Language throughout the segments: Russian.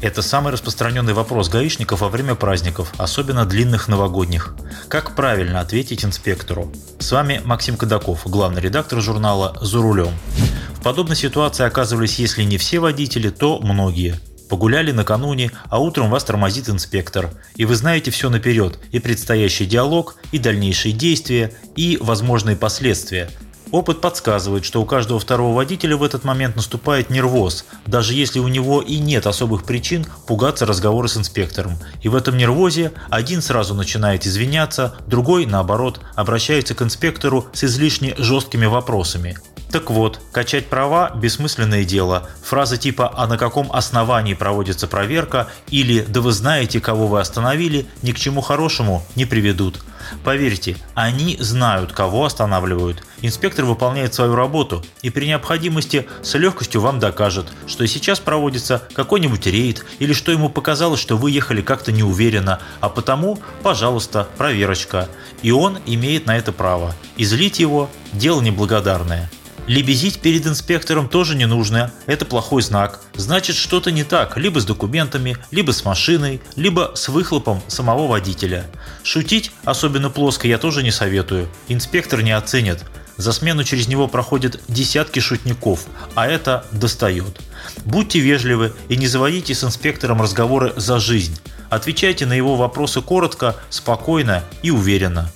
Это самый распространенный вопрос гаишников во время праздников, особенно длинных новогодних. Как правильно ответить инспектору? С вами Максим Кадаков, главный редактор журнала «За рулем». В подобной ситуации оказывались, если не все водители, то многие. Погуляли накануне, а утром вас тормозит инспектор. И вы знаете все наперед, и предстоящий диалог, и дальнейшие действия, и возможные последствия – Опыт подсказывает, что у каждого второго водителя в этот момент наступает нервоз, даже если у него и нет особых причин пугаться разговора с инспектором. И в этом нервозе один сразу начинает извиняться, другой, наоборот, обращается к инспектору с излишне жесткими вопросами. Так вот, качать права – бессмысленное дело. Фразы типа «а на каком основании проводится проверка» или «да вы знаете, кого вы остановили» ни к чему хорошему не приведут. Поверьте, они знают, кого останавливают. Инспектор выполняет свою работу и при необходимости с легкостью вам докажет, что сейчас проводится какой-нибудь рейд или что ему показалось, что вы ехали как-то неуверенно, а потому, пожалуйста, проверочка. И он имеет на это право. Излить его – дело неблагодарное. Лебезить перед инспектором тоже не нужно, это плохой знак. Значит, что-то не так либо с документами, либо с машиной, либо с выхлопом самого водителя. Шутить, особенно плоско, я тоже не советую. Инспектор не оценит. За смену через него проходят десятки шутников, а это достает. Будьте вежливы и не заводите с инспектором разговоры за жизнь. Отвечайте на его вопросы коротко, спокойно и уверенно.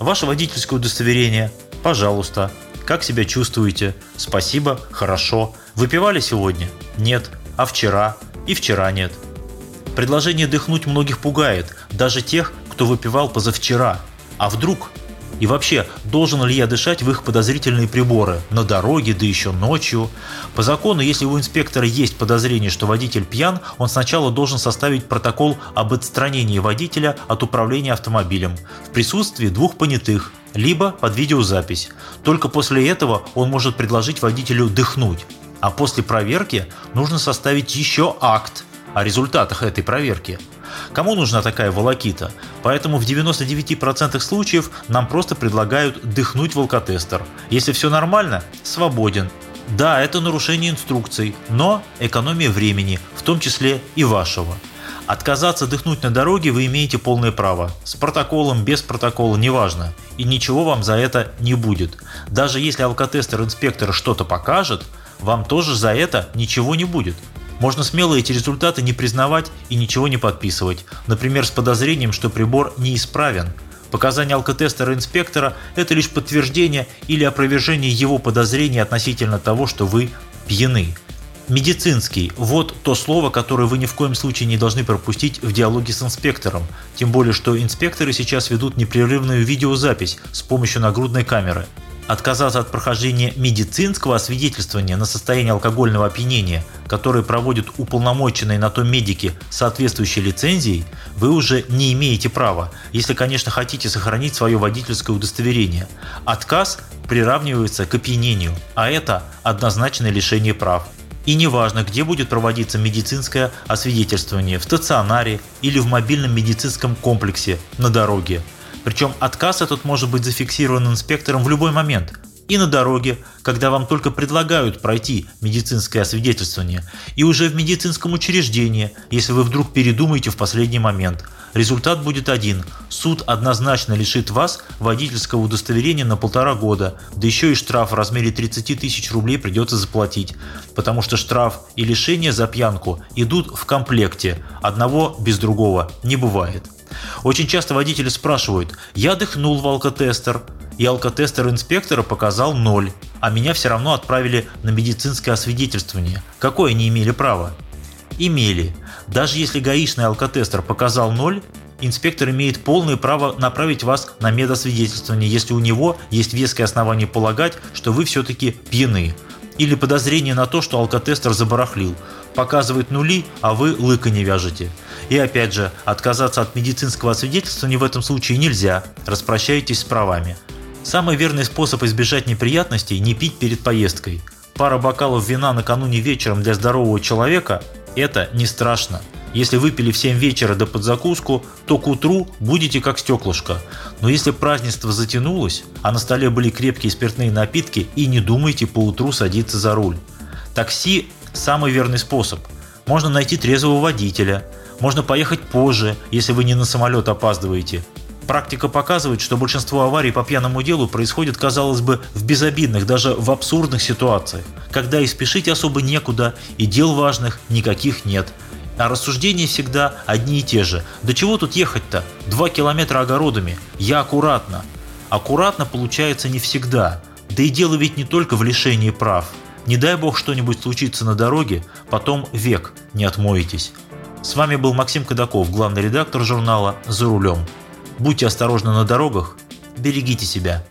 Ваше водительское удостоверение? Пожалуйста. Как себя чувствуете? Спасибо, хорошо. Выпивали сегодня? Нет. А вчера? И вчера нет. Предложение дыхнуть многих пугает, даже тех, кто выпивал позавчера. А вдруг? И вообще, должен ли я дышать в их подозрительные приборы? На дороге, да еще ночью? По закону, если у инспектора есть подозрение, что водитель пьян, он сначала должен составить протокол об отстранении водителя от управления автомобилем в присутствии двух понятых – либо под видеозапись. Только после этого он может предложить водителю дыхнуть. А после проверки нужно составить еще акт о результатах этой проверки. Кому нужна такая волокита? Поэтому в 99% случаев нам просто предлагают дыхнуть в алкотестер. Если все нормально, свободен. Да, это нарушение инструкций, но экономия времени, в том числе и вашего. Отказаться дыхнуть на дороге вы имеете полное право. С протоколом, без протокола, неважно. И ничего вам за это не будет. Даже если алкотестер инспектора что-то покажет, вам тоже за это ничего не будет. Можно смело эти результаты не признавать и ничего не подписывать. Например, с подозрением, что прибор неисправен. Показания алкотестера инспектора – это лишь подтверждение или опровержение его подозрений относительно того, что вы пьяны. Медицинский – вот то слово, которое вы ни в коем случае не должны пропустить в диалоге с инспектором. Тем более, что инспекторы сейчас ведут непрерывную видеозапись с помощью нагрудной камеры. Отказаться от прохождения медицинского освидетельствования на состояние алкогольного опьянения, которое проводят уполномоченные на то медики соответствующей лицензией, вы уже не имеете права, если, конечно, хотите сохранить свое водительское удостоверение. Отказ приравнивается к опьянению, а это однозначное лишение прав. И неважно, где будет проводиться медицинское освидетельствование – в стационаре или в мобильном медицинском комплексе на дороге. Причем отказ этот может быть зафиксирован инспектором в любой момент. И на дороге, когда вам только предлагают пройти медицинское освидетельствование, и уже в медицинском учреждении, если вы вдруг передумаете в последний момент – Результат будет один. Суд однозначно лишит вас водительского удостоверения на полтора года, да еще и штраф в размере 30 тысяч рублей придется заплатить, потому что штраф и лишение за пьянку идут в комплекте, одного без другого не бывает. Очень часто водители спрашивают, я дыхнул в алкотестер, и алкотестер инспектора показал ноль, а меня все равно отправили на медицинское освидетельствование. Какое они имели право? Имели. Даже если гаишный алкотестер показал ноль, инспектор имеет полное право направить вас на медосвидетельствование, если у него есть веское основание полагать, что вы все-таки пьяны. Или подозрение на то, что алкотестер забарахлил. Показывает нули, а вы лыка не вяжете. И опять же, отказаться от медицинского освидетельствования в этом случае нельзя. Распрощайтесь с правами. Самый верный способ избежать неприятностей – не пить перед поездкой. Пара бокалов вина накануне вечером для здорового человека – это не страшно. Если выпили в 7 вечера до подзакуску, то к утру будете как стеклышко. Но если празднество затянулось, а на столе были крепкие спиртные напитки, и не думайте по утру садиться за руль. Такси – самый верный способ. Можно найти трезвого водителя, можно поехать позже, если вы не на самолет опаздываете. Практика показывает, что большинство аварий по пьяному делу происходит, казалось бы, в безобидных, даже в абсурдных ситуациях, когда и спешить особо некуда, и дел важных никаких нет – а рассуждения всегда одни и те же. Да чего тут ехать-то? Два километра огородами. Я аккуратно. Аккуратно получается не всегда. Да и дело ведь не только в лишении прав. Не дай бог что-нибудь случится на дороге, потом век не отмоетесь. С вами был Максим Кадаков, главный редактор журнала «За рулем». Будьте осторожны на дорогах, берегите себя.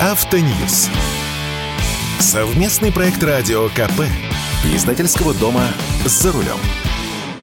Автоньюз. Совместный проект радио КП. Издательского дома «За рулем».